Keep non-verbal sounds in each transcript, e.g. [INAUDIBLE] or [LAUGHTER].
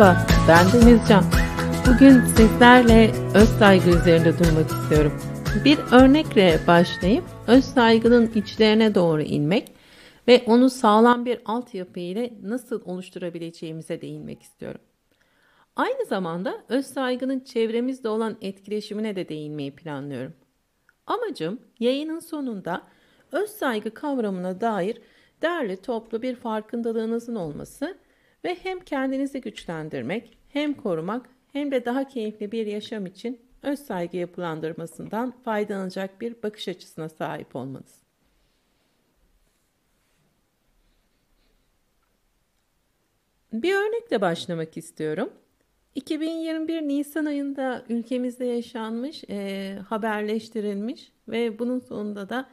Merhaba, ben Denizcan. Bugün sizlerle öz saygı üzerinde durmak istiyorum. Bir örnekle başlayıp öz saygının içlerine doğru inmek ve onu sağlam bir altyapı ile nasıl oluşturabileceğimize değinmek istiyorum. Aynı zamanda öz saygının çevremizde olan etkileşimine de değinmeyi planlıyorum. Amacım yayının sonunda öz saygı kavramına dair derli toplu bir farkındalığınızın olması ve hem kendinizi güçlendirmek, hem korumak, hem de daha keyifli bir yaşam için öz saygı yapılandırmasından faydalanacak bir bakış açısına sahip olmanız. Bir örnekle başlamak istiyorum. 2021 Nisan ayında ülkemizde yaşanmış, e, haberleştirilmiş ve bunun sonunda da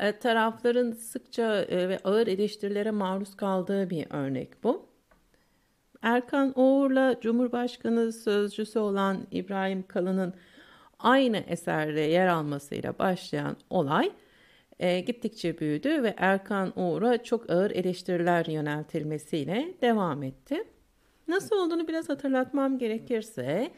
e, tarafların sıkça e, ve ağır eleştirilere maruz kaldığı bir örnek bu. Erkan Oğur'la Cumhurbaşkanı sözcüsü olan İbrahim Kalın'ın aynı eserde yer almasıyla başlayan olay e, gittikçe büyüdü ve Erkan Oğur'a çok ağır eleştiriler yöneltilmesiyle devam etti. Nasıl olduğunu biraz hatırlatmam gerekirse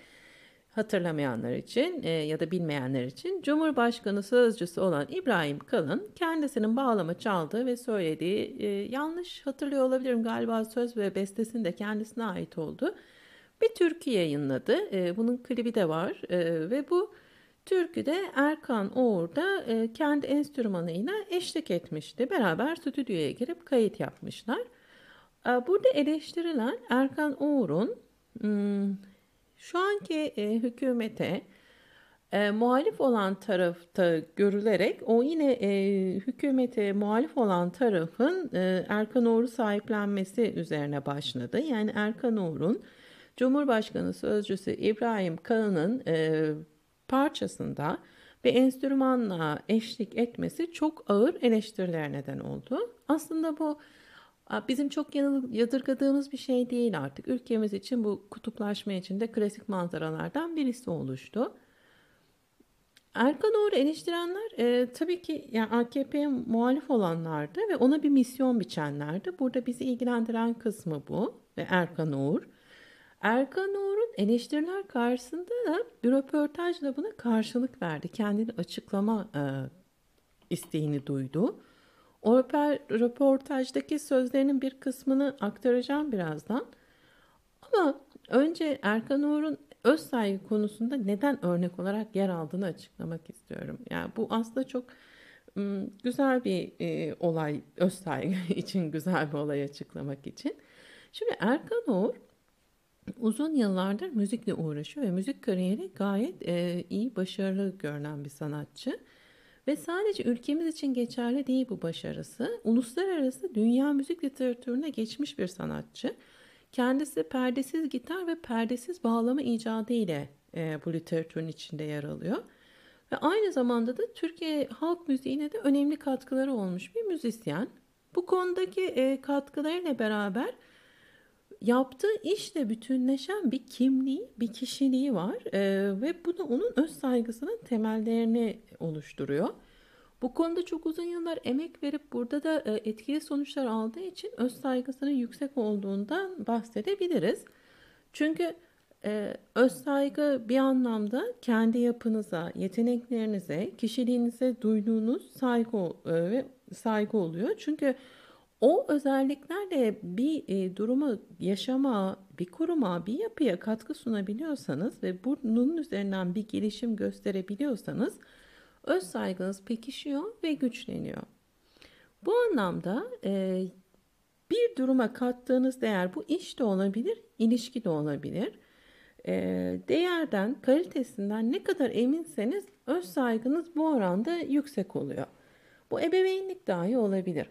hatırlamayanlar için e, ya da bilmeyenler için Cumhurbaşkanı sözcüsü olan İbrahim Kalın kendisinin bağlama çaldığı ve söylediği e, yanlış hatırlıyor olabilirim galiba söz ve bestesinin de kendisine ait oldu. Bir türkü yayınladı. E, bunun klibi de var e, ve bu türküde Erkan Oğur da e, kendi enstrümanıyla eşlik etmişti. Beraber stüdyoya girip kayıt yapmışlar. E, burada eleştirilen Erkan Oğur'un hmm, şu anki e, hükümete e, muhalif olan tarafta görülerek o yine e, hükümete muhalif olan tarafın e, Erkan Oğur'u sahiplenmesi üzerine başladı. Yani Erkan Oğur'un Cumhurbaşkanı Sözcüsü İbrahim Kalın'ın e, parçasında bir enstrümanla eşlik etmesi çok ağır eleştirilere neden oldu. Aslında bu Bizim çok yadırgadığımız bir şey değil artık. Ülkemiz için bu kutuplaşma içinde klasik manzaralardan birisi oluştu. Erkan Uğur'u eleştirenler e, tabii ki yani AKP'ye muhalif olanlardı ve ona bir misyon biçenlerdi. Burada bizi ilgilendiren kısmı bu ve Erkan Uğur. Erkan Uğur'un eleştiriler karşısında da bir röportajla buna karşılık verdi. Kendini açıklama e, isteğini duydu. O röportajdaki sözlerinin bir kısmını aktaracağım birazdan. Ama önce Erkan Uğur'un öz saygı konusunda neden örnek olarak yer aldığını açıklamak istiyorum. Yani bu aslında çok güzel bir e, olay, öz saygı [LAUGHS] için güzel bir olay açıklamak için. Şimdi Erkan Uğur uzun yıllardır müzikle uğraşıyor ve müzik kariyeri gayet e, iyi, başarılı görünen bir sanatçı. Ve sadece ülkemiz için geçerli değil bu başarısı. Uluslararası dünya müzik literatürüne geçmiş bir sanatçı. Kendisi perdesiz gitar ve perdesiz bağlama icadı ile e, bu literatürün içinde yer alıyor. Ve aynı zamanda da Türkiye halk müziğine de önemli katkıları olmuş bir müzisyen. Bu konudaki e, katkılarıyla beraber yaptığı işle bütünleşen bir kimliği, bir kişiliği var e, ve bu da onun öz saygısının temellerini oluşturuyor. Bu konuda çok uzun yıllar emek verip burada da e, etkili sonuçlar aldığı için öz saygısının yüksek olduğundan bahsedebiliriz. Çünkü e, öz saygı bir anlamda kendi yapınıza, yeteneklerinize, kişiliğinize duyduğunuz saygı e, ve saygı oluyor. Çünkü o özelliklerle bir e, durumu yaşama, bir kuruma, bir yapıya katkı sunabiliyorsanız ve bunun üzerinden bir gelişim gösterebiliyorsanız öz saygınız pekişiyor ve güçleniyor. Bu anlamda e, bir duruma kattığınız değer bu iş de olabilir, ilişki de olabilir. E, değerden, kalitesinden ne kadar eminseniz öz saygınız bu oranda yüksek oluyor. Bu ebeveynlik dahi olabilir.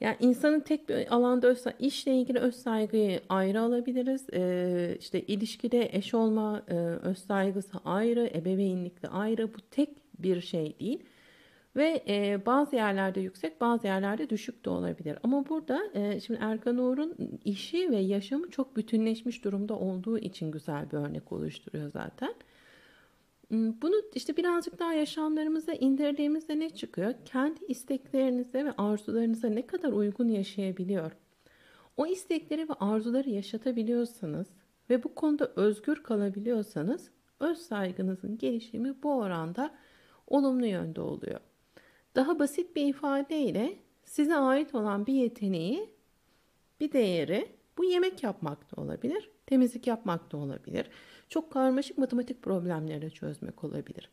Yani insanın tek bir alanda öz işle ilgili öz saygıyı ayrı alabiliriz. Ee, işte ilişkide eş olma e, öz saygısı ayrı, ebeveynlikte ayrı. Bu tek bir şey değil. Ve e, bazı yerlerde yüksek bazı yerlerde düşük de olabilir. Ama burada e, şimdi Erkan Uğur'un işi ve yaşamı çok bütünleşmiş durumda olduğu için güzel bir örnek oluşturuyor zaten. Bunu işte birazcık daha yaşamlarımıza indirdiğimizde ne çıkıyor? Kendi isteklerinize ve arzularınıza ne kadar uygun yaşayabiliyor? o istekleri ve arzuları yaşatabiliyorsanız ve bu konuda özgür kalabiliyorsanız öz saygınızın gelişimi bu oranda olumlu yönde oluyor. Daha basit bir ifadeyle size ait olan bir yeteneği, bir değeri bu yemek yapmak da olabilir, temizlik yapmak da olabilir. Çok karmaşık matematik problemleri çözmek olabilir.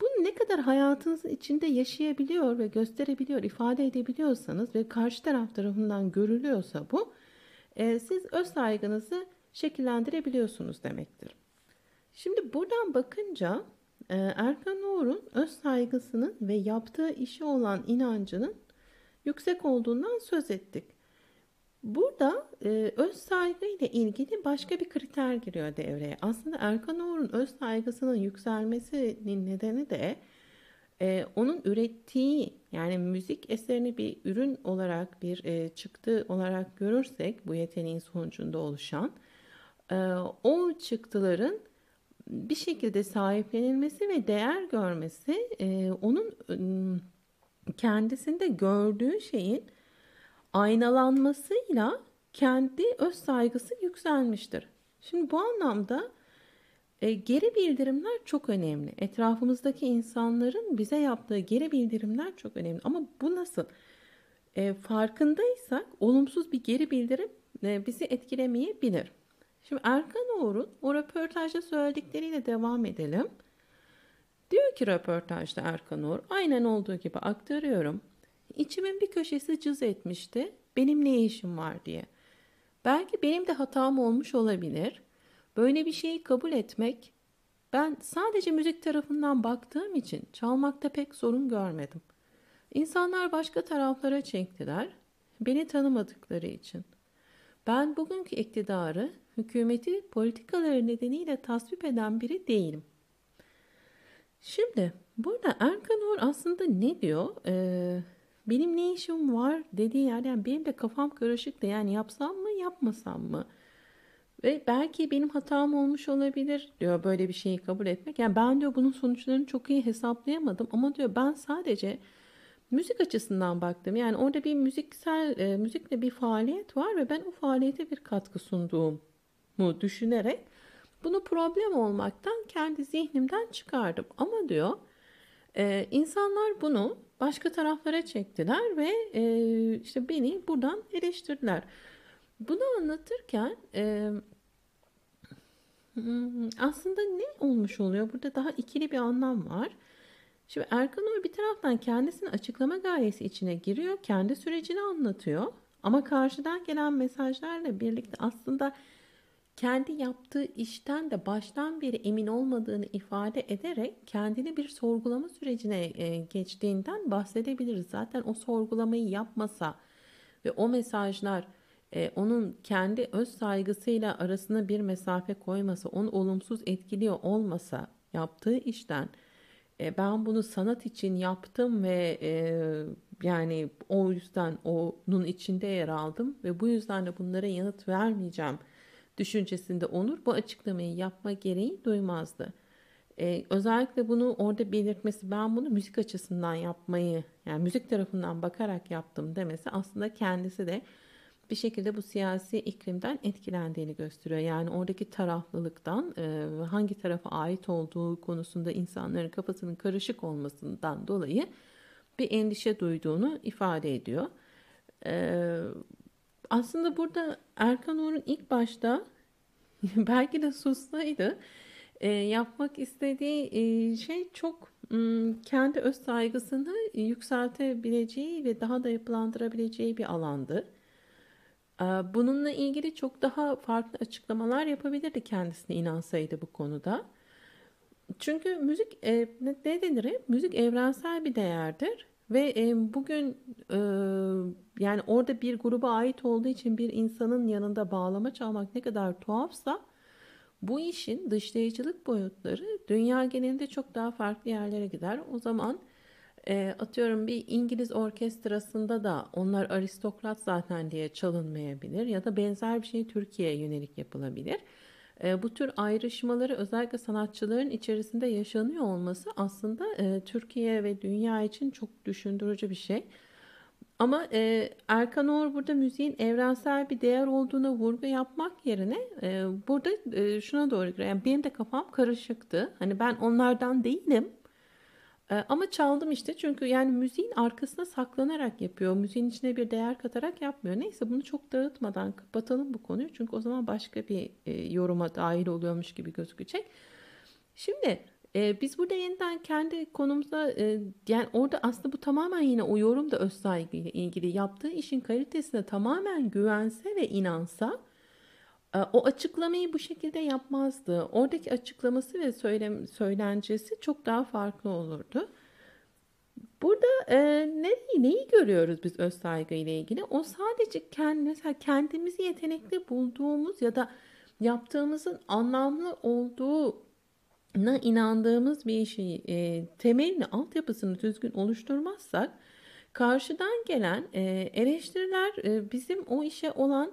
Bunu ne kadar hayatınızın içinde yaşayabiliyor ve gösterebiliyor, ifade edebiliyorsanız ve karşı taraf tarafından görülüyorsa bu, e, siz öz saygınızı şekillendirebiliyorsunuz demektir. Şimdi buradan bakınca e, Erkan Oğur'un öz saygısının ve yaptığı işe olan inancının yüksek olduğundan söz ettik. Burada e, öz saygı ile ilgili başka bir kriter giriyor devreye. Aslında Erkan Oğur'un öz saygısının yükselmesinin nedeni de e, onun ürettiği yani müzik eserini bir ürün olarak bir e, çıktı olarak görürsek bu yeteneğin sonucunda oluşan e, o çıktıların bir şekilde sahiplenilmesi ve değer görmesi e, onun e, kendisinde gördüğü şeyin aynalanmasıyla kendi öz saygısı yükselmiştir. Şimdi bu anlamda e, geri bildirimler çok önemli. Etrafımızdaki insanların bize yaptığı geri bildirimler çok önemli. Ama bu nasıl? E, farkındaysak olumsuz bir geri bildirim e, bizi etkilemeyebilir. Şimdi Erkan Oğur'un o röportajda söyledikleriyle devam edelim. Diyor ki röportajda Erkan Uğur, aynen olduğu gibi aktarıyorum. İçimin bir köşesi cız etmişti. Benim ne işim var diye. Belki benim de hatam olmuş olabilir. Böyle bir şeyi kabul etmek ben sadece müzik tarafından baktığım için çalmakta pek sorun görmedim. İnsanlar başka taraflara çektiler. Beni tanımadıkları için. Ben bugünkü iktidarı, hükümeti politikaları nedeniyle tasvip eden biri değilim. Şimdi burada Erkan Uğur aslında ne diyor? Ee, benim ne işim var dediği yerden benim de kafam karışık da yani yapsam mı yapmasam mı? Ve belki benim hatam olmuş olabilir diyor böyle bir şeyi kabul etmek. Yani ben diyor bunun sonuçlarını çok iyi hesaplayamadım ama diyor ben sadece müzik açısından baktım. Yani orada bir müziksel e, müzikle bir faaliyet var ve ben o faaliyete bir katkı sunduğumu düşünerek bunu problem olmaktan kendi zihnimden çıkardım. Ama diyor e, insanlar bunu başka taraflara çektiler ve e, işte beni buradan eleştirdiler. Bunu anlatırken e, hmm, aslında ne olmuş oluyor? Burada daha ikili bir anlam var. Şimdi Erkan Uğur bir taraftan kendisini açıklama gayesi içine giriyor. Kendi sürecini anlatıyor. Ama karşıdan gelen mesajlarla birlikte aslında kendi yaptığı işten de baştan beri emin olmadığını ifade ederek kendini bir sorgulama sürecine e, geçtiğinden bahsedebiliriz. Zaten o sorgulamayı yapmasa ve o mesajlar e, onun kendi öz saygısıyla arasına bir mesafe koymasa, onu olumsuz etkiliyor olmasa yaptığı işten e, ben bunu sanat için yaptım ve yani o yüzden onun içinde yer aldım ve bu yüzden de bunlara yanıt vermeyeceğim düşüncesinde Onur bu açıklamayı yapma gereği duymazdı. Ee, özellikle bunu orada belirtmesi ben bunu müzik açısından yapmayı yani müzik tarafından bakarak yaptım demesi aslında kendisi de bir şekilde bu siyasi iklimden etkilendiğini gösteriyor. Yani oradaki taraflılıktan e, hangi tarafa ait olduğu konusunda insanların kafasının karışık olmasından dolayı bir endişe duyduğunu ifade ediyor. E, aslında burada Erkan Uğur'un ilk başta [LAUGHS] belki de sussaydı e, yapmak istediği e, şey çok kendi öz saygısını yükseltebileceği ve daha da yapılandırabileceği bir alandı. Bununla ilgili çok daha farklı açıklamalar yapabilirdi kendisine inansaydı bu konuda. Çünkü müzik e, ne denir? Müzik evrensel bir değerdir ve e, bugün e, yani orada bir gruba ait olduğu için bir insanın yanında bağlama çalmak ne kadar tuhafsa bu işin dışlayıcılık boyutları dünya genelinde çok daha farklı yerlere gider. O zaman e, atıyorum bir İngiliz orkestrasında da onlar aristokrat zaten diye çalınmayabilir ya da benzer bir şey Türkiye'ye yönelik yapılabilir. E, bu tür ayrışmaları özellikle sanatçıların içerisinde yaşanıyor olması aslında e, Türkiye ve dünya için çok düşündürücü bir şey. Ama e, Erkan Oğur burada müziğin evrensel bir değer olduğuna vurgu yapmak yerine e, burada şuna doğru gidiyor. Yani benim de kafam karışıktı. Hani ben onlardan değilim. E, ama çaldım işte çünkü yani müziğin arkasına saklanarak yapıyor. Müziğin içine bir değer katarak yapmıyor. Neyse bunu çok dağıtmadan kapatalım bu konuyu. Çünkü o zaman başka bir e, yoruma dahil oluyormuş gibi gözükecek. Şimdi e, biz burada yeniden kendi konumuza e, yani orada aslında bu tamamen yine o yorum da öz saygıyla ilgili yaptığı işin kalitesine tamamen güvense ve inansa o açıklamayı bu şekilde yapmazdı. Oradaki açıklaması ve söylem, söylencesi çok daha farklı olurdu. Burada e, neyi, neyi görüyoruz biz öz saygı ile ilgili? O sadece kendi, mesela kendimizi yetenekli bulduğumuz ya da yaptığımızın anlamlı olduğu na inandığımız bir işi e, temelini, altyapısını düzgün oluşturmazsak karşıdan gelen e, eleştiriler e, bizim o işe olan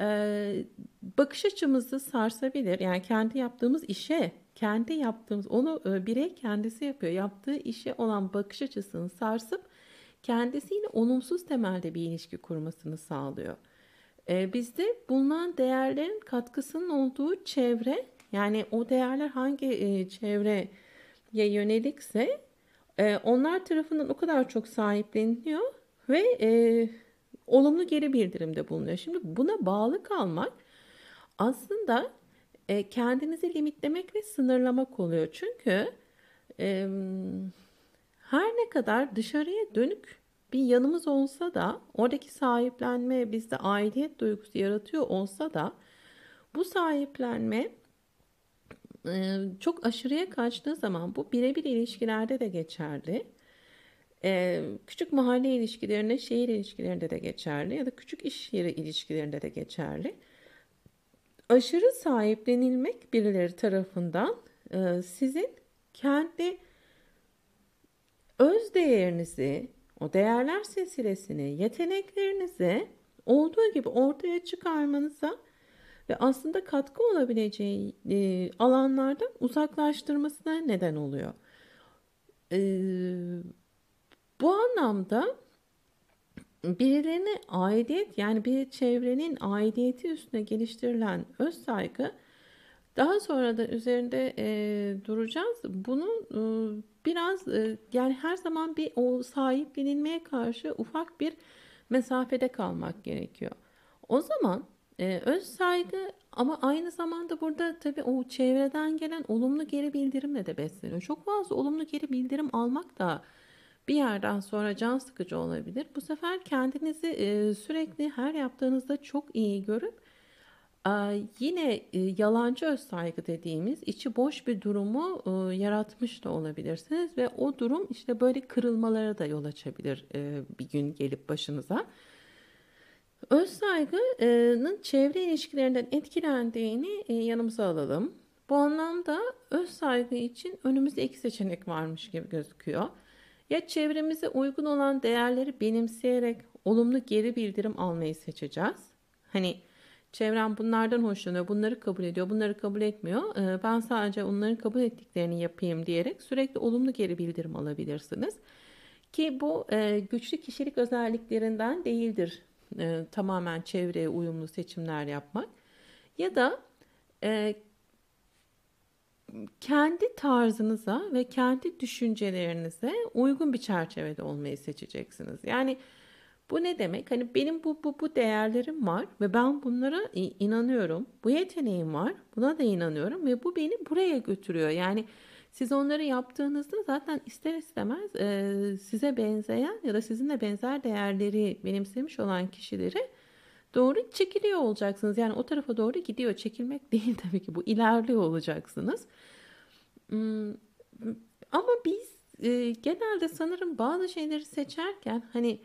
e, bakış açımızı sarsabilir. Yani kendi yaptığımız işe, kendi yaptığımız onu e, birey kendisi yapıyor. Yaptığı işe olan bakış açısını sarsıp kendisiyle olumsuz temelde bir ilişki kurmasını sağlıyor. E, bizde bulunan değerlerin katkısının olduğu çevre yani o değerler hangi e, çevreye yönelikse e, onlar tarafından o kadar çok sahipleniliyor ve e, olumlu geri bildirimde bulunuyor. Şimdi buna bağlı kalmak aslında e, kendinizi limitlemek ve sınırlamak oluyor. Çünkü e, her ne kadar dışarıya dönük bir yanımız olsa da oradaki sahiplenme bizde aidiyet duygusu yaratıyor olsa da bu sahiplenme çok aşırıya kaçtığı zaman bu birebir ilişkilerde de geçerli. Küçük mahalle ilişkilerinde, şehir ilişkilerinde de geçerli ya da küçük iş yeri ilişkilerinde de geçerli. Aşırı sahiplenilmek birileri tarafından sizin kendi öz değerinizi, o değerler silsilesini, yeteneklerinizi olduğu gibi ortaya çıkarmanıza ve aslında katkı olabileceği alanlardan uzaklaştırmasına neden oluyor. E, bu anlamda birilerine aidiyet yani bir çevrenin aidiyeti üstüne geliştirilen öz saygı daha sonra da üzerinde e, duracağız. Bunu e, biraz e, yani her zaman bir o sahiplenilmeye karşı ufak bir mesafede kalmak gerekiyor. O zaman ee, öz saygı ama aynı zamanda burada tabii o çevreden gelen olumlu geri bildirimle de besleniyor. Çok fazla olumlu geri bildirim almak da bir yerden sonra can sıkıcı olabilir. Bu sefer kendinizi e, sürekli her yaptığınızda çok iyi görüp yine e, yalancı öz saygı dediğimiz içi boş bir durumu e, yaratmış da olabilirsiniz ve o durum işte böyle kırılmalara da yol açabilir bir gün gelip başınıza. Öz saygının çevre ilişkilerinden etkilendiğini yanımıza alalım. Bu anlamda öz saygı için önümüzde iki seçenek varmış gibi gözüküyor. Ya çevremize uygun olan değerleri benimseyerek olumlu geri bildirim almayı seçeceğiz. Hani çevrem bunlardan hoşlanıyor, bunları kabul ediyor, bunları kabul etmiyor. E, ben sadece onların kabul ettiklerini yapayım diyerek sürekli olumlu geri bildirim alabilirsiniz. Ki bu e, güçlü kişilik özelliklerinden değildir e, tamamen çevreye uyumlu seçimler yapmak ya da e, kendi tarzınıza ve kendi düşüncelerinize uygun bir çerçevede olmayı seçeceksiniz. Yani bu ne demek? Hani benim bu bu bu değerlerim var ve ben bunlara inanıyorum. Bu yeteneğim var. Buna da inanıyorum ve bu beni buraya götürüyor. Yani siz onları yaptığınızda zaten ister istemez e, size benzeyen ya da sizinle benzer değerleri benimsemiş olan kişileri doğru çekiliyor olacaksınız. Yani o tarafa doğru gidiyor. Çekilmek [LAUGHS] değil tabii ki bu ilerliyor olacaksınız. Hmm, ama biz e, genelde sanırım bazı şeyleri seçerken hani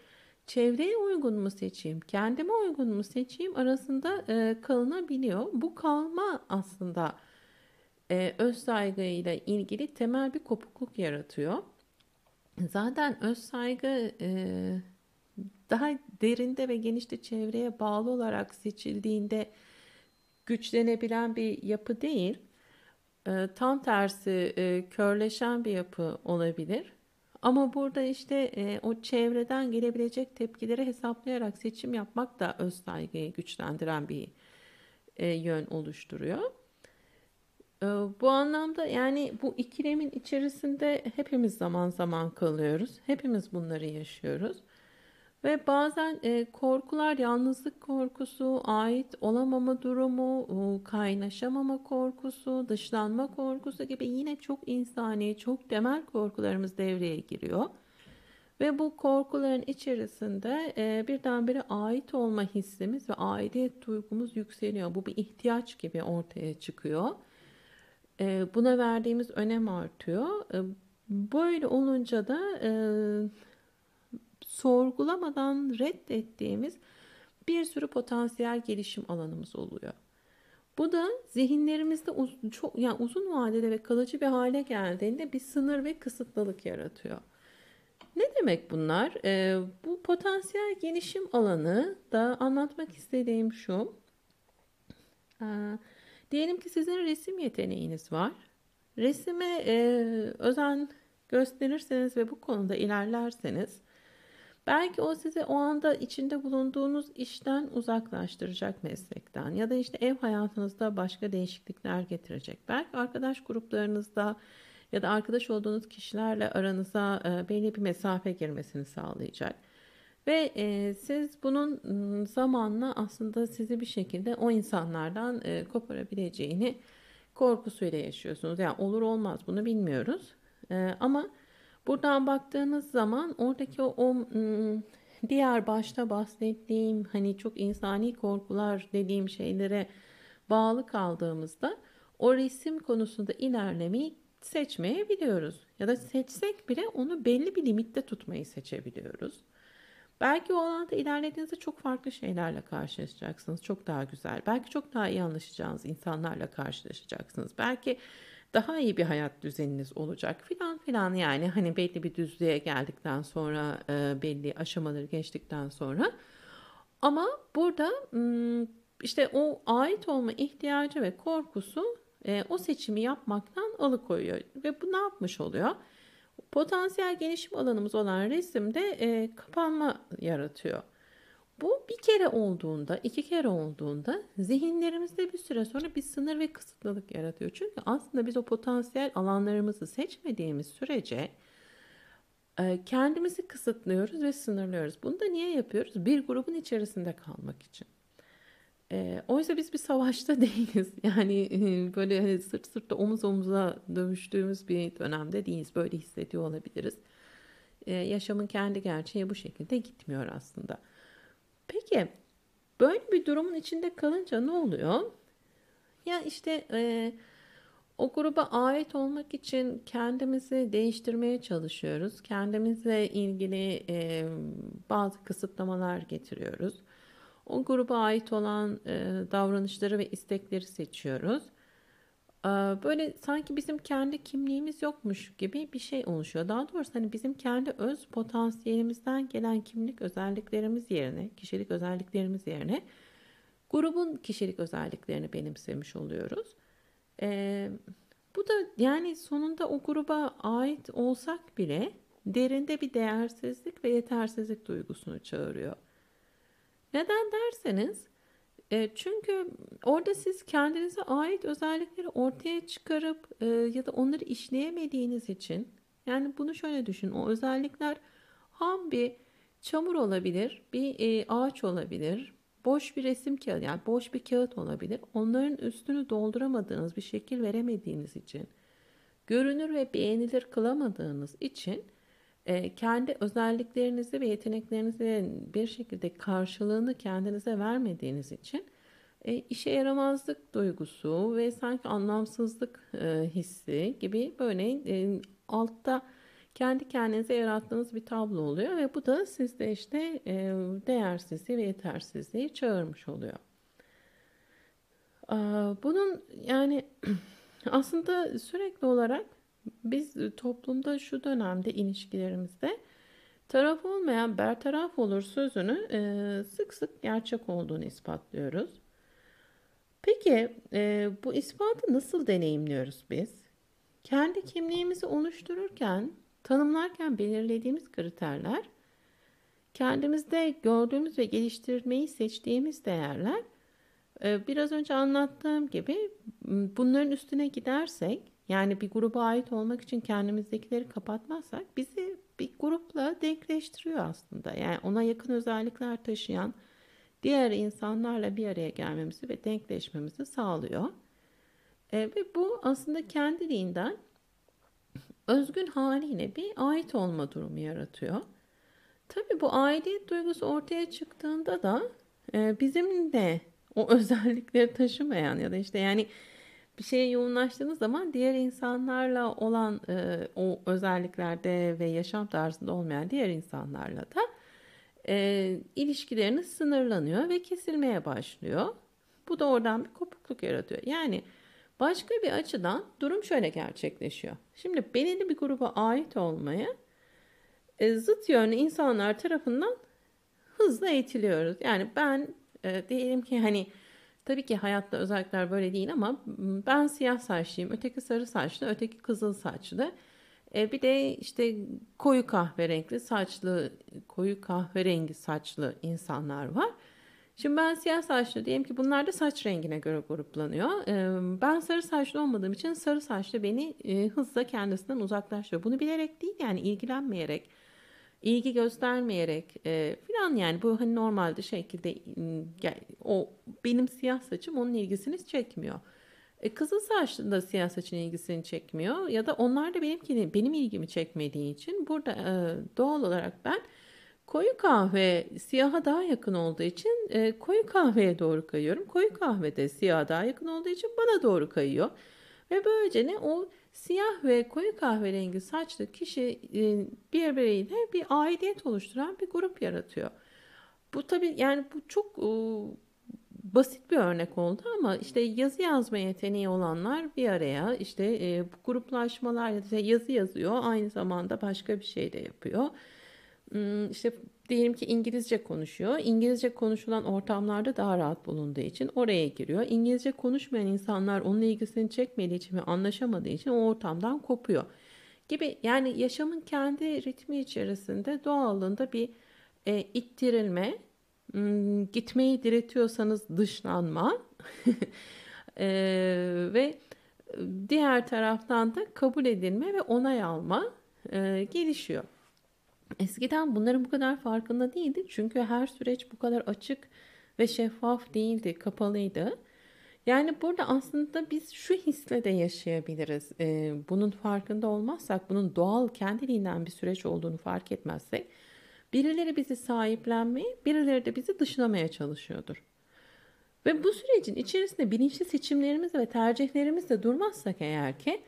çevreye uygun mu seçeyim, kendime uygun mu seçeyim arasında e, kalınabiliyor. Bu kalma aslında e, öz saygıyla ilgili temel bir kopukluk yaratıyor. Zaten öz saygı e, daha derinde ve genişte çevreye bağlı olarak seçildiğinde güçlenebilen bir yapı değil. E, tam tersi e, körleşen bir yapı olabilir. ama burada işte e, o çevreden gelebilecek tepkileri hesaplayarak seçim yapmak da öz saygıyı güçlendiren bir e, yön oluşturuyor. E, bu anlamda yani bu ikilemin içerisinde hepimiz zaman zaman kalıyoruz. Hepimiz bunları yaşıyoruz. Ve bazen e, korkular, yalnızlık korkusu, ait olamama durumu, kaynaşamama korkusu, dışlanma korkusu gibi yine çok insani, çok temel korkularımız devreye giriyor. Ve bu korkuların içerisinde e, birdenbire ait olma hissimiz ve aidiyet duygumuz yükseliyor. Bu bir ihtiyaç gibi ortaya çıkıyor. E, buna verdiğimiz önem artıyor. E, böyle olunca da e, sorgulamadan reddettiğimiz bir sürü potansiyel gelişim alanımız oluyor. Bu da zihinlerimizde uz çok yani uzun vadede ve kalıcı bir hale geldiğinde bir sınır ve kısıtlılık yaratıyor. Ne demek bunlar? Ee, bu potansiyel gelişim alanı da anlatmak istediğim şu. Ee, diyelim ki sizin resim yeteneğiniz var. Resime e, özen gösterirseniz ve bu konuda ilerlerseniz Belki o sizi o anda içinde bulunduğunuz işten uzaklaştıracak meslekten ya da işte ev hayatınızda başka değişiklikler getirecek. Belki arkadaş gruplarınızda ya da arkadaş olduğunuz kişilerle aranıza e, belli bir mesafe girmesini sağlayacak. Ve e, siz bunun zamanla aslında sizi bir şekilde o insanlardan e, koparabileceğini korkusuyla yaşıyorsunuz. Yani olur olmaz bunu bilmiyoruz. E, ama Buradan baktığınız zaman oradaki o, o diğer başta bahsettiğim hani çok insani korkular dediğim şeylere bağlı kaldığımızda o resim konusunda ilerlemeyi seçmeyebiliyoruz. Ya da seçsek bile onu belli bir limitte tutmayı seçebiliyoruz. Belki o alanda ilerlediğinizde çok farklı şeylerle karşılaşacaksınız. Çok daha güzel. Belki çok daha iyi anlaşacağınız insanlarla karşılaşacaksınız. Belki daha iyi bir hayat düzeniniz olacak filan filan yani hani belli bir düzlüğe geldikten sonra e, belli aşamaları geçtikten sonra ama burada işte o ait olma ihtiyacı ve korkusu e, o seçimi yapmaktan alıkoyuyor ve bu ne yapmış oluyor? Potansiyel gelişim alanımız olan resimde e, kapanma yaratıyor. Bu bir kere olduğunda, iki kere olduğunda zihinlerimizde bir süre sonra bir sınır ve kısıtlılık yaratıyor. Çünkü aslında biz o potansiyel alanlarımızı seçmediğimiz sürece e, kendimizi kısıtlıyoruz ve sınırlıyoruz. Bunu da niye yapıyoruz? Bir grubun içerisinde kalmak için. E, oysa biz bir savaşta [LAUGHS] değiliz. Yani e, böyle hani sırt sırtta omuz omuza dövüştüğümüz bir dönemde değiliz. Böyle hissediyor olabiliriz. Yaşamın kendi gerçeği bu şekilde gitmiyor aslında. Peki böyle bir durumun içinde kalınca ne oluyor? Ya işte e, o gruba ait olmak için kendimizi değiştirmeye çalışıyoruz. Kendimizle ilgili e, bazı kısıtlamalar getiriyoruz. O gruba ait olan e, davranışları ve istekleri seçiyoruz. Böyle sanki bizim kendi kimliğimiz yokmuş gibi bir şey oluşuyor. Daha doğrusu hani bizim kendi öz potansiyelimizden gelen kimlik özelliklerimiz yerine, kişilik özelliklerimiz yerine grubun kişilik özelliklerini benimsemiş oluyoruz. Ee, bu da yani sonunda o gruba ait olsak bile derinde bir değersizlik ve yetersizlik duygusunu çağırıyor. Neden derseniz e, çünkü orada siz kendinize ait özellikleri ortaya çıkarıp e, ya da onları işleyemediğiniz için yani bunu şöyle düşün o özellikler ham bir çamur olabilir, bir e, ağaç olabilir, boş bir resim kağıdı yani boş bir kağıt olabilir. Onların üstünü dolduramadığınız bir şekil veremediğiniz için görünür ve beğenilir kılamadığınız için e, kendi özelliklerinizi ve yeteneklerinizi bir şekilde karşılığını kendinize vermediğiniz için e, işe yaramazlık duygusu ve sanki anlamsızlık e, hissi gibi böyle e, altta kendi kendinize yarattığınız bir tablo oluyor ve bu da sizde işte e, değersizliği ve yetersizliği çağırmış oluyor. Bunun yani [CLEARS THROAT] aslında sürekli olarak biz toplumda şu dönemde ilişkilerimizde taraf olmayan bertaraf olur sözünü e, sık sık gerçek olduğunu ispatlıyoruz. Peki e, bu ispatı nasıl deneyimliyoruz biz? Kendi kimliğimizi oluştururken tanımlarken belirlediğimiz kriterler kendimizde gördüğümüz ve geliştirmeyi seçtiğimiz değerler e, biraz önce anlattığım gibi bunların üstüne gidersek yani bir gruba ait olmak için kendimizdekileri kapatmazsak bizi bir grupla denkleştiriyor aslında. Yani ona yakın özellikler taşıyan diğer insanlarla bir araya gelmemizi ve denkleşmemizi sağlıyor. E, ve bu aslında kendiliğinden özgün haliyle bir ait olma durumu yaratıyor. Tabii bu aidiyet duygusu ortaya çıktığında da e, bizim de o [LAUGHS] özellikleri taşımayan ya da işte yani bir şeye yoğunlaştığınız zaman diğer insanlarla olan e, o özelliklerde ve yaşam tarzında olmayan diğer insanlarla da e, ilişkileriniz sınırlanıyor ve kesilmeye başlıyor. Bu da oradan bir kopukluk yaratıyor. Yani başka bir açıdan durum şöyle gerçekleşiyor. Şimdi belirli bir gruba ait olmaya e, zıt yönlü insanlar tarafından hızla eğitiliyoruz. Yani ben e, diyelim ki hani tabii ki hayatta özellikler böyle değil ama ben siyah saçlıyım, öteki sarı saçlı, öteki kızıl saçlı. E, bir de işte koyu kahverengi saçlı, koyu kahverengi saçlı insanlar var. Şimdi ben siyah saçlı diyelim ki bunlar da saç rengine göre gruplanıyor. E, ben sarı saçlı olmadığım için sarı saçlı beni e, hızla kendisinden uzaklaştırıyor. Bunu bilerek değil yani ilgilenmeyerek ilgi göstermeyerek e, falan yani bu hani normalde şekilde o benim siyah saçım onun ilgisini çekmiyor. E, kızıl saçlı da siyah saçın ilgisini çekmiyor ya da onlar da benimkini benim ilgimi çekmediği için burada e, doğal olarak ben koyu kahve siyaha daha yakın olduğu için e, koyu kahveye doğru kayıyorum. Koyu kahve de siyaha daha yakın olduğu için bana doğru kayıyor. Ve böylece ne o Siyah ve koyu kahverengi saçlı kişi e, birbiriyle bir aidiyet oluşturan bir grup yaratıyor. Bu tabii yani bu çok e, basit bir örnek oldu ama işte yazı yazma yeteneği olanlar bir araya işte e, gruplaşmalar işte yazı yazıyor aynı zamanda başka bir şey de yapıyor. Hmm, işte diyelim ki İngilizce konuşuyor. İngilizce konuşulan ortamlarda daha rahat bulunduğu için oraya giriyor. İngilizce konuşmayan insanlar onun ilgisini çekmediği için ve anlaşamadığı için o ortamdan kopuyor. Gibi yani yaşamın kendi ritmi içerisinde doğallığında bir e, ittirilme, hmm, gitmeyi diretiyorsanız dışlanma [LAUGHS] e, ve diğer taraftan da kabul edilme ve onay alma e, gelişiyor. Eskiden bunların bu kadar farkında değildi. Çünkü her süreç bu kadar açık ve şeffaf değildi, kapalıydı. Yani burada aslında biz şu hisle de yaşayabiliriz. Ee, bunun farkında olmazsak, bunun doğal kendiliğinden bir süreç olduğunu fark etmezsek, birileri bizi sahiplenmeye, birileri de bizi dışlamaya çalışıyordur. Ve bu sürecin içerisinde bilinçli seçimlerimiz ve tercihlerimizle durmazsak eğer ki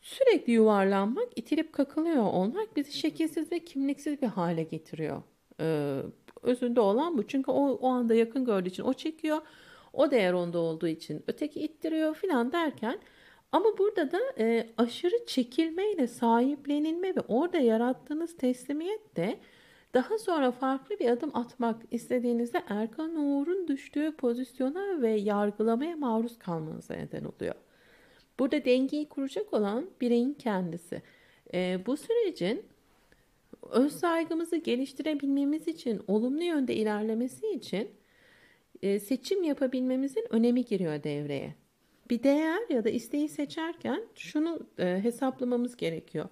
Sürekli yuvarlanmak, itilip kakılıyor olmak bizi şekilsiz ve kimliksiz bir hale getiriyor. Ee, özünde olan bu. Çünkü o, o anda yakın gördüğü için o çekiyor. O değer onda olduğu için öteki ittiriyor filan derken ama burada da e, aşırı çekilmeyle sahiplenilme ve orada yarattığınız teslimiyet de daha sonra farklı bir adım atmak istediğinizde Erkan Uğur'un düştüğü pozisyona ve yargılamaya maruz kalmanıza neden oluyor. Burada dengeyi kuracak olan bireyin kendisi. E, bu sürecin öz saygımızı geliştirebilmemiz için, olumlu yönde ilerlemesi için e, seçim yapabilmemizin önemi giriyor devreye. Bir değer ya da isteği seçerken şunu e, hesaplamamız gerekiyor.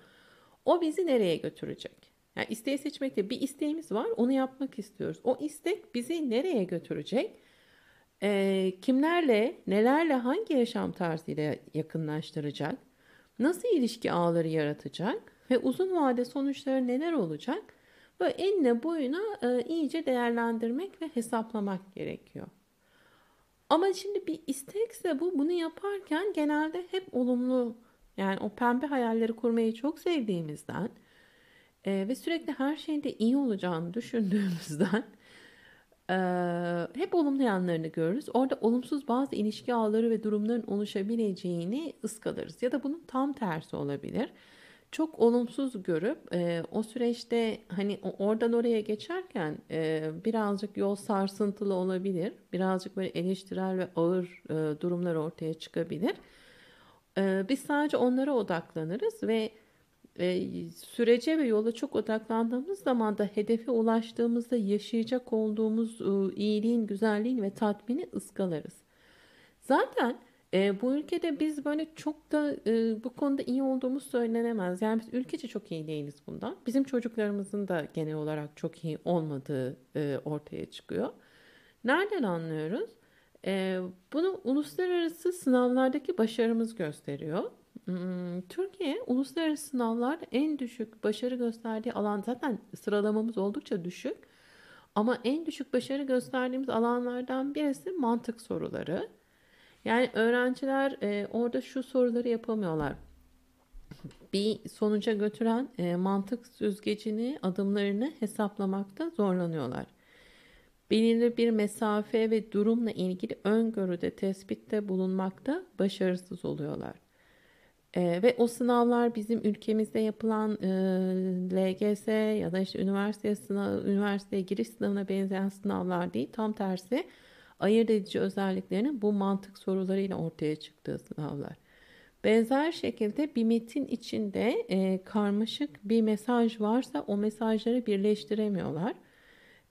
O bizi nereye götürecek? Yani isteği seçmekte bir isteğimiz var, onu yapmak istiyoruz. O istek bizi nereye götürecek? E, kimlerle, nelerle, hangi yaşam tarzıyla yakınlaştıracak, nasıl ilişki ağları yaratacak ve uzun vade sonuçları neler olacak? Böyle enine boyuna e, iyice değerlendirmek ve hesaplamak gerekiyor. Ama şimdi bir istekse bu bunu yaparken genelde hep olumlu yani o pembe hayalleri kurmayı çok sevdiğimizden e, ve sürekli her şeyin de iyi olacağını düşündüğümüzden hep olumlu yanlarını görürüz. Orada olumsuz bazı ilişki ağları ve durumların oluşabileceğini ıskalarız. Ya da bunun tam tersi olabilir. Çok olumsuz görüp e, o süreçte hani oradan oraya geçerken e, birazcık yol sarsıntılı olabilir. Birazcık böyle eleştirel ve ağır e, durumlar ortaya çıkabilir. E, biz sadece onlara odaklanırız ve e, sürece ve yola çok odaklandığımız zaman da hedefe ulaştığımızda yaşayacak olduğumuz e, iyiliğin, güzelliğin ve tatmini ıskalarız. Zaten e, bu ülkede biz böyle çok da e, bu konuda iyi olduğumuz söylenemez. Yani biz ülkece çok iyi değiliz bundan. Bizim çocuklarımızın da genel olarak çok iyi olmadığı e, ortaya çıkıyor. Nereden anlıyoruz? E, bunu uluslararası sınavlardaki başarımız gösteriyor. Hmm, Türkiye uluslararası sınavlar en düşük başarı gösterdiği alan zaten sıralamamız oldukça düşük. Ama en düşük başarı gösterdiğimiz alanlardan birisi mantık soruları. Yani öğrenciler e, orada şu soruları yapamıyorlar. Bir sonuca götüren e, mantık süzgecini, adımlarını hesaplamakta zorlanıyorlar. Belirli bir mesafe ve durumla ilgili öngörüde, tespitte bulunmakta başarısız oluyorlar. E, ve o sınavlar bizim ülkemizde yapılan e, LGS ya da işte üniversite sınav, üniversiteye giriş sınavına benzeyen sınavlar değil. Tam tersi ayırt edici özelliklerinin bu mantık sorularıyla ortaya çıktığı sınavlar. Benzer şekilde bir metin içinde e, karmaşık bir mesaj varsa o mesajları birleştiremiyorlar.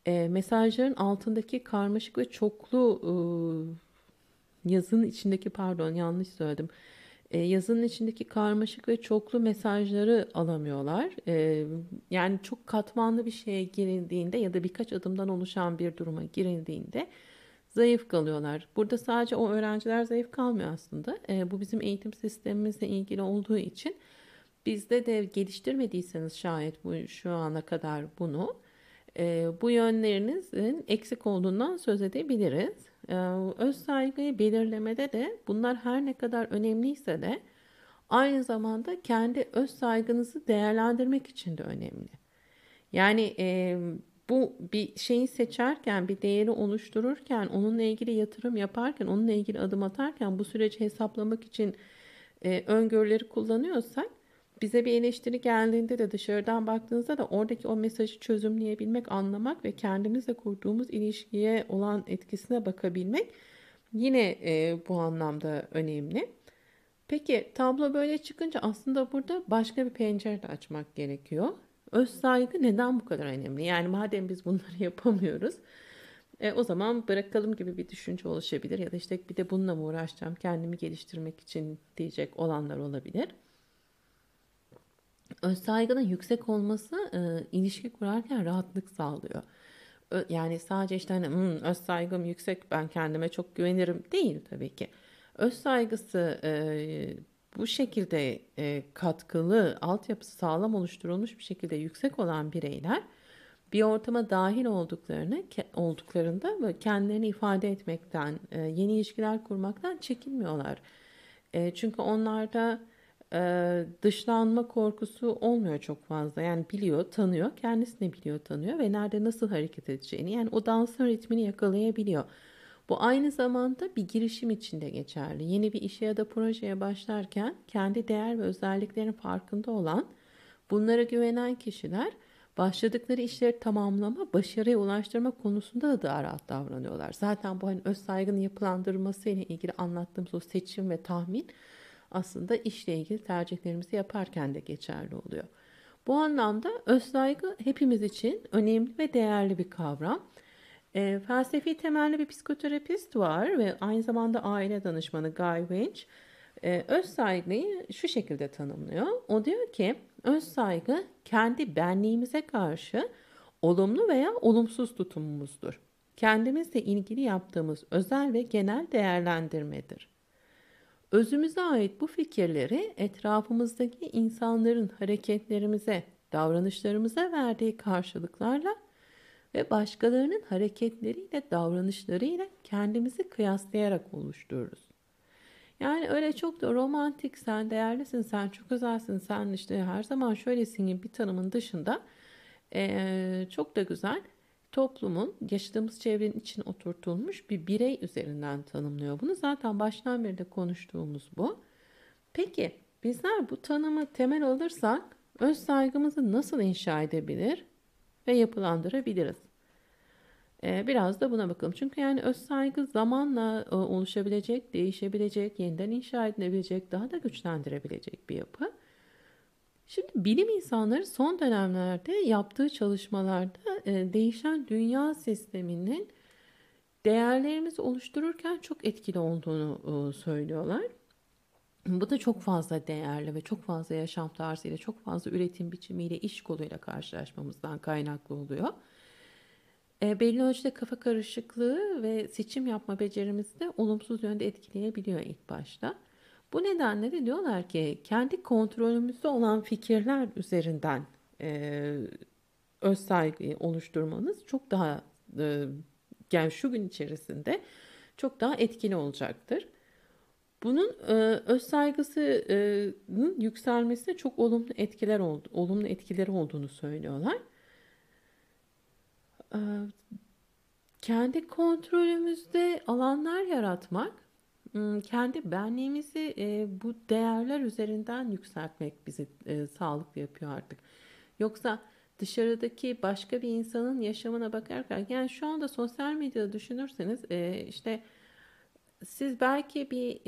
E, mesajların altındaki karmaşık ve çoklu e, yazının içindeki pardon yanlış söyledim. E, yazının içindeki karmaşık ve çoklu mesajları alamıyorlar. E, yani çok katmanlı bir şeye girildiğinde ya da birkaç adımdan oluşan bir duruma girildiğinde zayıf kalıyorlar. Burada sadece o öğrenciler zayıf kalmıyor aslında. E, bu bizim eğitim sistemimizle ilgili olduğu için bizde de geliştirmediyseniz şayet bu şu ana kadar bunu e, bu yönlerinizin eksik olduğundan söz edebiliriz. E, öz saygıyı belirlemede de bunlar her ne kadar önemliyse de aynı zamanda kendi öz saygınızı değerlendirmek için de önemli. Yani e, bu bir şeyi seçerken, bir değeri oluştururken, onunla ilgili yatırım yaparken, onunla ilgili adım atarken bu süreci hesaplamak için e, öngörüleri kullanıyorsak bize bir eleştiri geldiğinde de dışarıdan baktığınızda da oradaki o mesajı çözümleyebilmek, anlamak ve kendimizle kurduğumuz ilişkiye olan etkisine bakabilmek yine e, bu anlamda önemli. Peki tablo böyle çıkınca aslında burada başka bir pencere de açmak gerekiyor. Öz saygı neden bu kadar önemli? Yani madem biz bunları [LAUGHS] yapamıyoruz, e, o zaman bırakalım gibi bir düşünce oluşabilir ya da işte bir de bununla mı uğraşacağım kendimi geliştirmek için diyecek olanlar olabilir. Öz saygının yüksek olması e, ilişki kurarken rahatlık sağlıyor. Ö, yani sadece işte hani hmm, öz saygım yüksek ben kendime çok güvenirim değil tabii ki. Öz saygısı e, bu şekilde e, katkılı, altyapısı sağlam oluşturulmuş bir şekilde yüksek olan bireyler bir ortama dahil olduklarını olduklarında kendilerini ifade etmekten, e, yeni ilişkiler kurmaktan çekinmiyorlar. E, çünkü onlarda e, dışlanma korkusu olmuyor çok fazla. Yani biliyor, tanıyor, kendisini biliyor, tanıyor ve nerede nasıl hareket edeceğini yani o dansın ritmini yakalayabiliyor. Bu aynı zamanda bir girişim için de geçerli. Yeni bir işe ya da projeye başlarken kendi değer ve özelliklerin farkında olan, bunlara güvenen kişiler başladıkları işleri tamamlama, başarıya ulaştırma konusunda da daha rahat davranıyorlar. Zaten bu hani öz saygının yapılandırılması ile ilgili anlattığımız o seçim ve tahmin aslında işle ilgili tercihlerimizi yaparken de geçerli oluyor. Bu anlamda öz saygı hepimiz için önemli ve değerli bir kavram. E, felsefi temelli bir psikoterapist var ve aynı zamanda aile danışmanı Guy Winch e, öz saygıyı şu şekilde tanımlıyor. O diyor ki öz saygı kendi benliğimize karşı olumlu veya olumsuz tutumumuzdur. Kendimizle ilgili yaptığımız özel ve genel değerlendirmedir. Özümüze ait bu fikirleri etrafımızdaki insanların hareketlerimize, davranışlarımıza verdiği karşılıklarla ve başkalarının hareketleriyle, davranışlarıyla kendimizi kıyaslayarak oluştururuz. Yani öyle çok da romantik, sen değerlisin, sen çok özelsin, sen işte her zaman şöylesin gibi bir tanımın dışında ee, çok da güzel toplumun yaşadığımız çevrenin için oturtulmuş bir birey üzerinden tanımlıyor bunu. Zaten baştan beri de konuştuğumuz bu. Peki bizler bu tanımı temel alırsak öz saygımızı nasıl inşa edebilir ve yapılandırabiliriz? Ee, biraz da buna bakalım. Çünkü yani öz saygı zamanla e, oluşabilecek, değişebilecek, yeniden inşa edilebilecek, daha da güçlendirebilecek bir yapı. Şimdi bilim insanları son dönemlerde yaptığı çalışmalarda e, değişen dünya sisteminin değerlerimizi oluştururken çok etkili olduğunu e, söylüyorlar. Bu da çok fazla değerli ve çok fazla yaşam tarzıyla, çok fazla üretim biçimiyle, iş koluyla karşılaşmamızdan kaynaklı oluyor. E, belli ölçüde kafa karışıklığı ve seçim yapma becerimizi de olumsuz yönde etkileyebiliyor ilk başta. Bu nedenle de diyorlar ki kendi kontrolümüzde olan fikirler üzerinden e, öz saygıyı oluşturmanız çok daha e, yani şu gün içerisinde çok daha etkili olacaktır. Bunun e, öz saygısının yükselmesine çok olumlu etkiler oldu, olumlu etkileri olduğunu söylüyorlar. E, kendi kontrolümüzde alanlar yaratmak, kendi benliğimizi bu değerler üzerinden yükseltmek bizi sağlıklı yapıyor artık. Yoksa dışarıdaki başka bir insanın yaşamına bakarken yani şu anda sosyal medyada düşünürseniz işte siz belki bir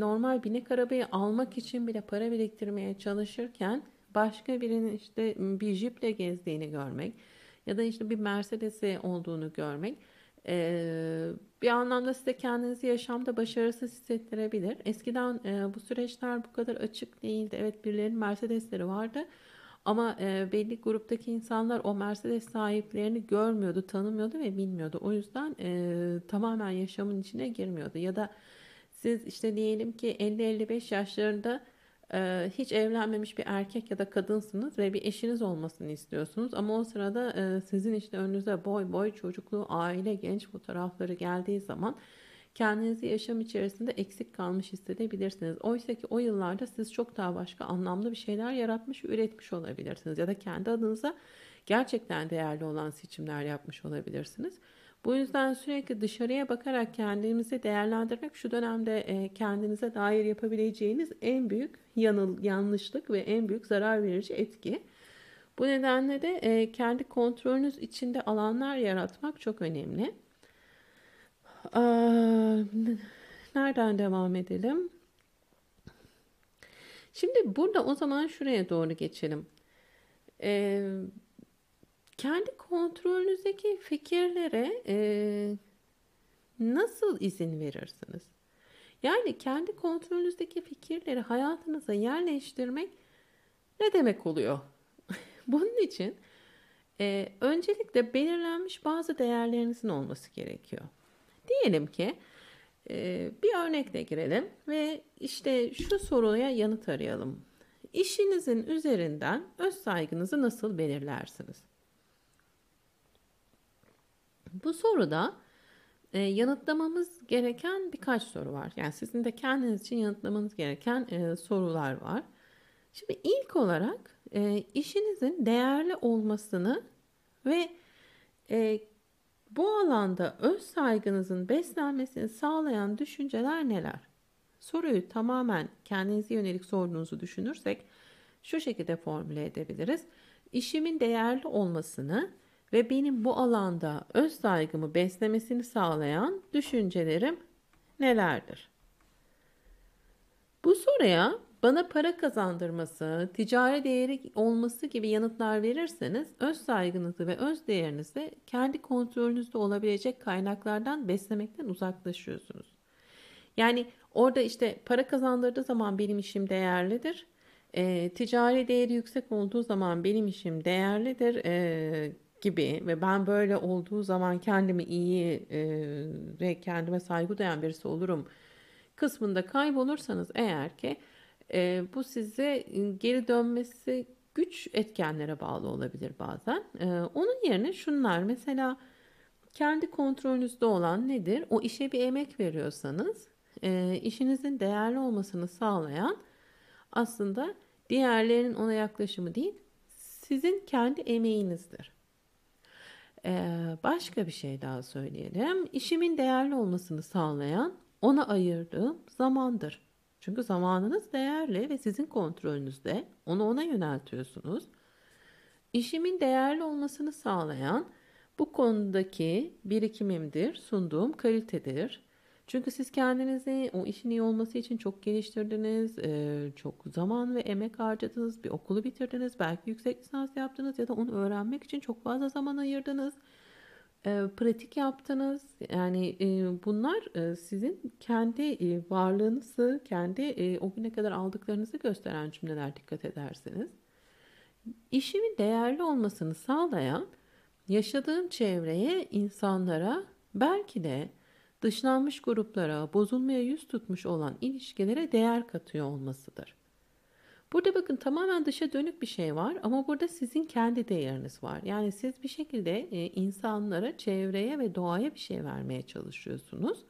normal binek arabayı almak için bile para biriktirmeye çalışırken başka birinin işte bir jiple gezdiğini görmek ya da işte bir Mercedes'i olduğunu görmek e, bir anlamda size kendinizi yaşamda başarısız hissettirebilir. Eskiden e, bu süreçler bu kadar açık değildi. Evet birilerinin Mercedes'leri vardı ama e, belli gruptaki insanlar o Mercedes sahiplerini görmüyordu, tanımıyordu ve bilmiyordu. O yüzden e, tamamen yaşamın içine girmiyordu. Ya da siz işte diyelim ki 50-55 yaşlarında e, hiç evlenmemiş bir erkek ya da kadınsınız ve bir eşiniz olmasını istiyorsunuz. Ama o sırada e, sizin işte önünüze boy boy çocuklu, aile, genç fotoğrafları geldiği zaman kendinizi yaşam içerisinde eksik kalmış hissedebilirsiniz. Oysa ki o yıllarda siz çok daha başka anlamlı bir şeyler yaratmış, üretmiş olabilirsiniz. Ya da kendi adınıza gerçekten değerli olan seçimler yapmış olabilirsiniz. Bu yüzden sürekli dışarıya bakarak kendimizi değerlendirmek şu dönemde e, kendinize dair yapabileceğiniz en büyük yanıl, yanlışlık ve en büyük zarar verici etki. Bu nedenle de e, kendi kontrolünüz içinde alanlar yaratmak çok önemli. Nereden devam edelim? Şimdi burada o zaman şuraya doğru geçelim. Ee, kendi kontrolünüzdeki fikirlere e, nasıl izin verirsiniz? Yani kendi kontrolünüzdeki fikirleri hayatınıza yerleştirmek ne demek oluyor? [LAUGHS] Bunun için e, öncelikle belirlenmiş bazı değerlerinizin olması gerekiyor. Diyelim ki e, bir örnekle girelim ve işte şu soruya yanıt arayalım. İşinizin üzerinden öz saygınızı nasıl belirlersiniz? Bu soruda e, yanıtlamamız gereken birkaç soru var. Yani sizin de kendiniz için yanıtlamanız gereken e, sorular var. Şimdi ilk olarak e, işinizin değerli olmasını ve e, bu alanda öz saygınızın beslenmesini sağlayan düşünceler neler? Soruyu tamamen kendinize yönelik sorduğunuzu düşünürsek şu şekilde formüle edebiliriz. İşimin değerli olmasını ve benim bu alanda öz saygımı beslemesini sağlayan düşüncelerim nelerdir? Bu soruya bana para kazandırması, ticari değeri olması gibi yanıtlar verirseniz öz saygınızı ve öz değerinizi kendi kontrolünüzde olabilecek kaynaklardan beslemekten uzaklaşıyorsunuz. Yani orada işte para kazandırdığı zaman benim işim değerlidir. E, ticari değeri yüksek olduğu zaman benim işim değerlidir e, gibi ve ben böyle olduğu zaman kendimi iyi e, ve kendime saygı duyan birisi olurum kısmında kaybolursanız eğer ki e, bu size geri dönmesi güç etkenlere bağlı olabilir bazen. E, onun yerine şunlar mesela kendi kontrolünüzde olan nedir? O işe bir emek veriyorsanız e, işinizin değerli olmasını sağlayan aslında diğerlerinin ona yaklaşımı değil sizin kendi emeğinizdir. Ee, başka bir şey daha söyleyelim. İşimin değerli olmasını sağlayan ona ayırdığım zamandır. Çünkü zamanınız değerli ve sizin kontrolünüzde. Onu ona yöneltiyorsunuz. İşimin değerli olmasını sağlayan bu konudaki birikimimdir, sunduğum kalitedir. Çünkü siz kendinizi o işin iyi olması için çok geliştirdiniz, çok zaman ve emek harcadınız, bir okulu bitirdiniz, belki yüksek lisans yaptınız ya da onu öğrenmek için çok fazla zaman ayırdınız. Pratik yaptınız. Yani bunlar sizin kendi varlığınızı, kendi o güne kadar aldıklarınızı gösteren cümleler dikkat ederseniz. İşimin değerli olmasını sağlayan yaşadığım çevreye, insanlara, belki de dışlanmış gruplara, bozulmaya yüz tutmuş olan ilişkilere değer katıyor olmasıdır. Burada bakın tamamen dışa dönük bir şey var ama burada sizin kendi değeriniz var. Yani siz bir şekilde e, insanlara, çevreye ve doğaya bir şey vermeye çalışıyorsunuz.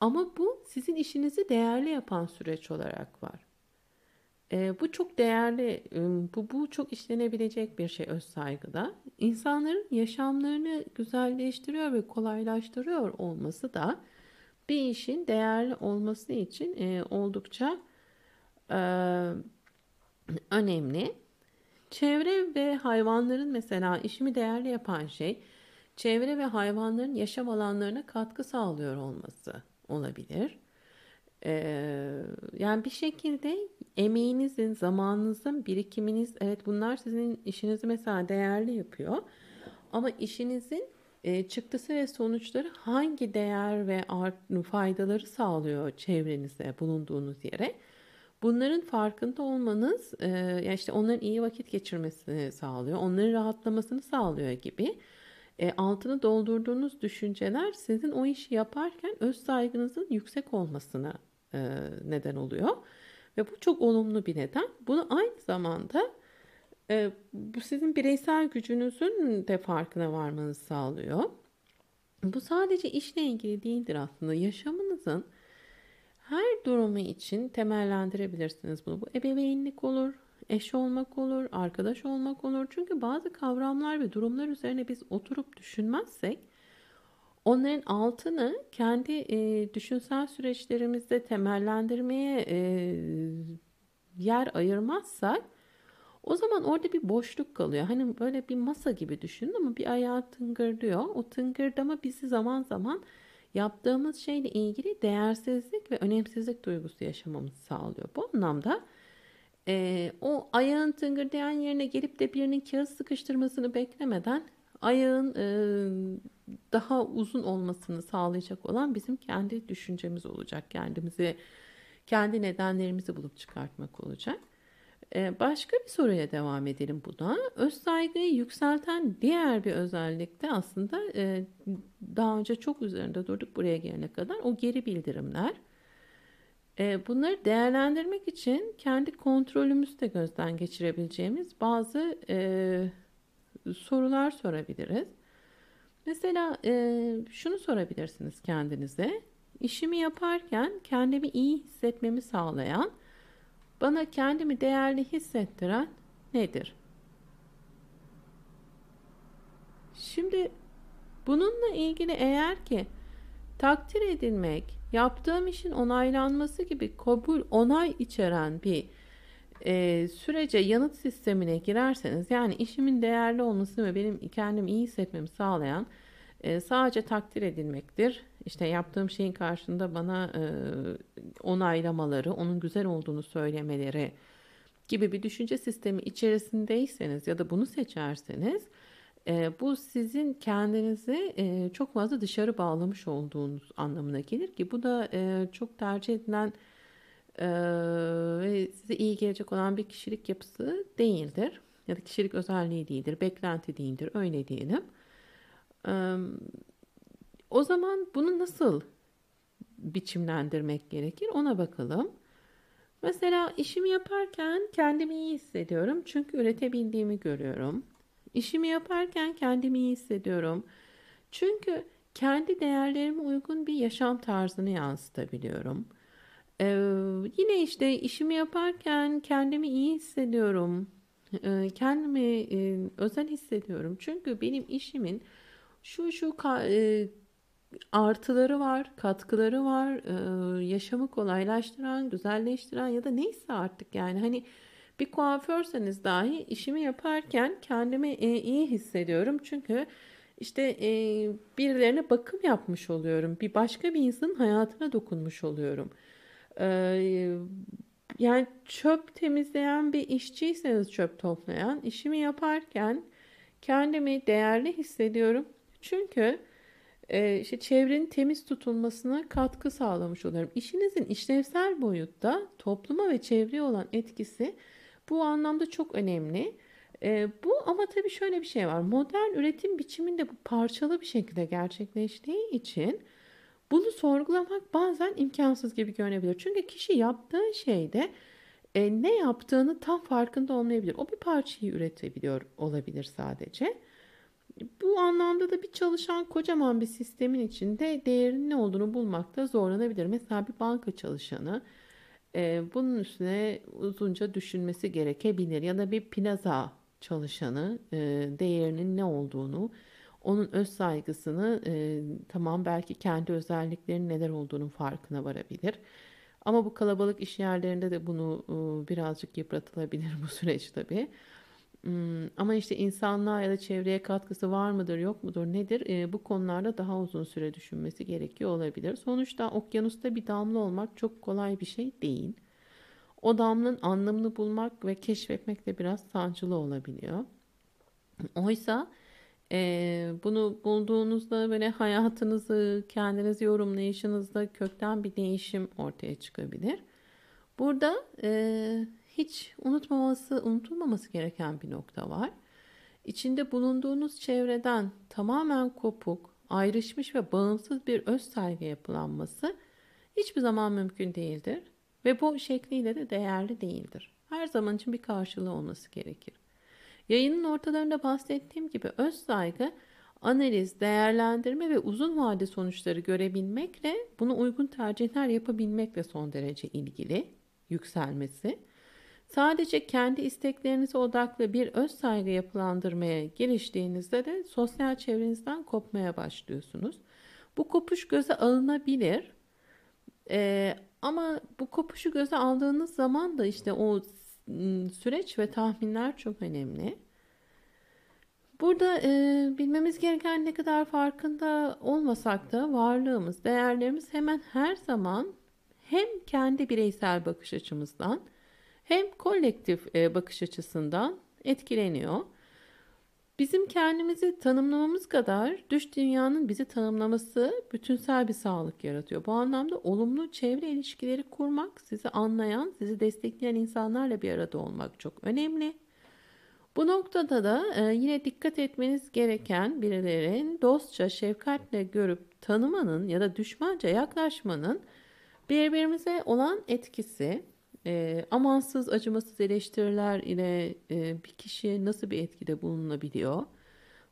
Ama bu sizin işinizi değerli yapan süreç olarak var. Bu çok değerli, bu, bu çok işlenebilecek bir şey öz saygıda. İnsanların yaşamlarını güzelleştiriyor ve kolaylaştırıyor olması da bir işin değerli olması için oldukça önemli. Çevre ve hayvanların mesela işimi değerli yapan şey çevre ve hayvanların yaşam alanlarına katkı sağlıyor olması olabilir. Yani bir şekilde emeğinizin, zamanınızın, birikiminiz, evet bunlar sizin işinizi mesela değerli yapıyor. Ama işinizin çıktısı ve sonuçları hangi değer ve art, faydaları sağlıyor çevrenize, bulunduğunuz yere? Bunların farkında olmanız, yani işte onların iyi vakit geçirmesini sağlıyor, onların rahatlamasını sağlıyor gibi. Altını doldurduğunuz düşünceler sizin o işi yaparken öz saygınızın yüksek olmasına e, neden oluyor. Ve bu çok olumlu bir neden. Bunu aynı zamanda e, bu sizin bireysel gücünüzün de farkına varmanızı sağlıyor. Bu sadece işle ilgili değildir aslında. Yaşamınızın her durumu için temellendirebilirsiniz bunu. Bu ebeveynlik olur, eş olmak olur, arkadaş olmak olur. Çünkü bazı kavramlar ve durumlar üzerine biz oturup düşünmezsek onların altını kendi e, düşünsel süreçlerimizde temellendirmeye e, yer ayırmazsak o zaman orada bir boşluk kalıyor. Hani böyle bir masa gibi düşünün ama bir ayağı tıngırdıyor. O tıngırdama bizi zaman zaman yaptığımız şeyle ilgili değersizlik ve önemsizlik duygusu yaşamamızı sağlıyor. Bu anlamda e, o ayağın tıngırdayan yerine gelip de birinin kağıt sıkıştırmasını beklemeden ayağın e, daha uzun olmasını sağlayacak olan bizim kendi düşüncemiz olacak. Kendimizi, kendi nedenlerimizi bulup çıkartmak olacak. Ee, başka bir soruyla devam edelim buna. Öz saygıyı yükselten diğer bir özellik de aslında e, daha önce çok üzerinde durduk buraya gelene kadar o geri bildirimler. E, bunları değerlendirmek için kendi kontrolümüzü de gözden geçirebileceğimiz bazı e, sorular sorabiliriz. Mesela e, şunu sorabilirsiniz kendinize. İşimi yaparken kendimi iyi hissetmemi sağlayan, bana kendimi değerli hissettiren nedir? Şimdi bununla ilgili eğer ki takdir edilmek, yaptığım işin onaylanması gibi kabul, onay içeren bir e, sürece yanıt sistemine girerseniz yani işimin değerli olması ve benim kendimi iyi hissetmemi sağlayan e, sadece takdir edilmektir. İşte yaptığım şeyin karşında bana e, onaylamaları, onun güzel olduğunu söylemeleri gibi bir düşünce sistemi içerisindeyseniz ya da bunu seçerseniz e, bu sizin kendinizi e, çok fazla dışarı bağlamış olduğunuz anlamına gelir ki bu da e, çok tercih edilen ve size iyi gelecek olan bir kişilik yapısı değildir. Ya da kişilik özelliği değildir, beklenti değildir, öyle diyelim. O zaman bunu nasıl biçimlendirmek gerekir ona bakalım. Mesela işimi yaparken kendimi iyi hissediyorum çünkü üretebildiğimi görüyorum. İşimi yaparken kendimi iyi hissediyorum. Çünkü kendi değerlerime uygun bir yaşam tarzını yansıtabiliyorum. Ee, yine işte işimi yaparken kendimi iyi hissediyorum. Ee, kendimi e, özel hissediyorum. Çünkü benim işimin şu şu e, artıları var, katkıları var, e, yaşamı kolaylaştıran, güzelleştiren ya da neyse artık yani hani bir kuaförseniz dahi işimi yaparken kendimi e, iyi hissediyorum çünkü işte e, birilerine bakım yapmış oluyorum. Bir başka bir insanın hayatına dokunmuş oluyorum. E, yani çöp temizleyen bir işçiyseniz çöp toplayan, işimi yaparken kendimi değerli hissediyorum. Çünkü e, işte çevrenin temiz tutulmasına katkı sağlamış oluyorum. İşinizin işlevsel boyutta topluma ve çevreye olan etkisi bu anlamda çok önemli. E, bu ama tabii şöyle bir şey var. Modern üretim biçiminde bu parçalı bir şekilde gerçekleştiği için bunu sorgulamak bazen imkansız gibi görünebilir. Çünkü kişi yaptığı şeyde e, ne yaptığını tam farkında olmayabilir. O bir parçayı üretebiliyor olabilir sadece. Bu anlamda da bir çalışan kocaman bir sistemin içinde değerinin ne olduğunu bulmakta zorlanabilir. Mesela bir banka çalışanı e, bunun üstüne uzunca düşünmesi gerekebilir. Ya da bir plaza çalışanı e, değerinin ne olduğunu, onun öz saygısını e, tamam belki kendi özelliklerinin neler olduğunun farkına varabilir. Ama bu kalabalık iş yerlerinde de bunu e, birazcık yıpratılabilir [LAUGHS] bu süreç tabii. Ama işte insanlığa ya da çevreye katkısı var mıdır yok mudur nedir e, bu konularda daha uzun süre düşünmesi gerekiyor olabilir. Sonuçta okyanusta bir damla olmak çok kolay bir şey değil. O damlanın anlamını bulmak ve keşfetmek de biraz sancılı olabiliyor. Oysa e, bunu bulduğunuzda böyle hayatınızı, kendinizi yorumlayışınızda kökten bir değişim ortaya çıkabilir. Burada e, hiç unutmaması, unutulmaması gereken bir nokta var. İçinde bulunduğunuz çevreden tamamen kopuk, ayrışmış ve bağımsız bir öz saygı yapılanması hiçbir zaman mümkün değildir. Ve bu şekliyle de değerli değildir. Her zaman için bir karşılığı olması gerekir. Yayının ortalarında bahsettiğim gibi öz saygı, analiz, değerlendirme ve uzun vade sonuçları görebilmekle bunu uygun tercihler yapabilmekle son derece ilgili yükselmesi. Sadece kendi isteklerinize odaklı bir öz saygı yapılandırmaya giriştiğinizde de sosyal çevrenizden kopmaya başlıyorsunuz. Bu kopuş göze alınabilir. Ee, ama bu kopuşu göze aldığınız zaman da işte o süreç ve tahminler çok önemli. Burada e, bilmemiz gereken ne kadar farkında olmasak da varlığımız, değerlerimiz hemen her zaman hem kendi bireysel bakış açımızdan hem kolektif e, bakış açısından etkileniyor. Bizim kendimizi tanımlamamız kadar dış dünyanın bizi tanımlaması bütünsel bir sağlık yaratıyor. Bu anlamda olumlu çevre ilişkileri kurmak, sizi anlayan, sizi destekleyen insanlarla bir arada olmak çok önemli. Bu noktada da e, yine dikkat etmeniz gereken birilerin dostça, şefkatle görüp tanımanın ya da düşmanca yaklaşmanın birbirimize olan etkisi, e, amansız, acımasız eleştiriler ile e, bir kişi nasıl bir etkide bulunabiliyor?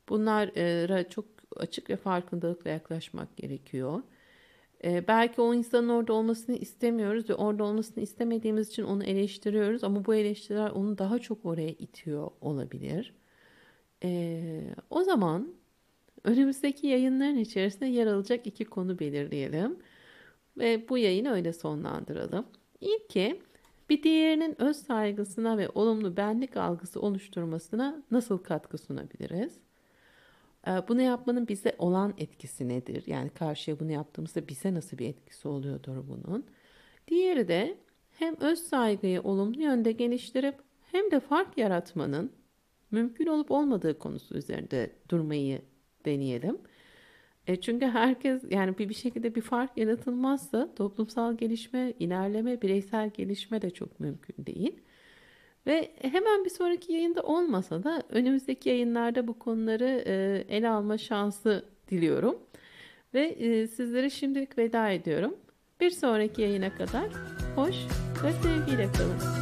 Bunlara çok açık ve farkındalıkla yaklaşmak gerekiyor. E, belki o insanın orada olmasını istemiyoruz ve orada olmasını istemediğimiz için onu eleştiriyoruz ama bu eleştiriler onu daha çok oraya itiyor olabilir. E, o zaman önümüzdeki yayınların içerisinde yer alacak iki konu belirleyelim ve bu yayını öyle sonlandıralım. İlki bir diğerinin öz saygısına ve olumlu benlik algısı oluşturmasına nasıl katkı sunabiliriz? Ee, bunu yapmanın bize olan etkisi nedir? Yani karşıya bunu yaptığımızda bize nasıl bir etkisi oluyordur bunun? Diğeri de hem öz saygıyı olumlu yönde geliştirip hem de fark yaratmanın mümkün olup olmadığı konusu üzerinde durmayı deneyelim. E çünkü herkes yani bir, bir şekilde bir fark yaratılmazsa toplumsal gelişme, ilerleme, bireysel gelişme de çok mümkün değil. Ve hemen bir sonraki yayında olmasa da önümüzdeki yayınlarda bu konuları e, ele alma şansı diliyorum. Ve e, sizlere şimdilik veda ediyorum. Bir sonraki yayına kadar hoş ve sevgiyle kalın.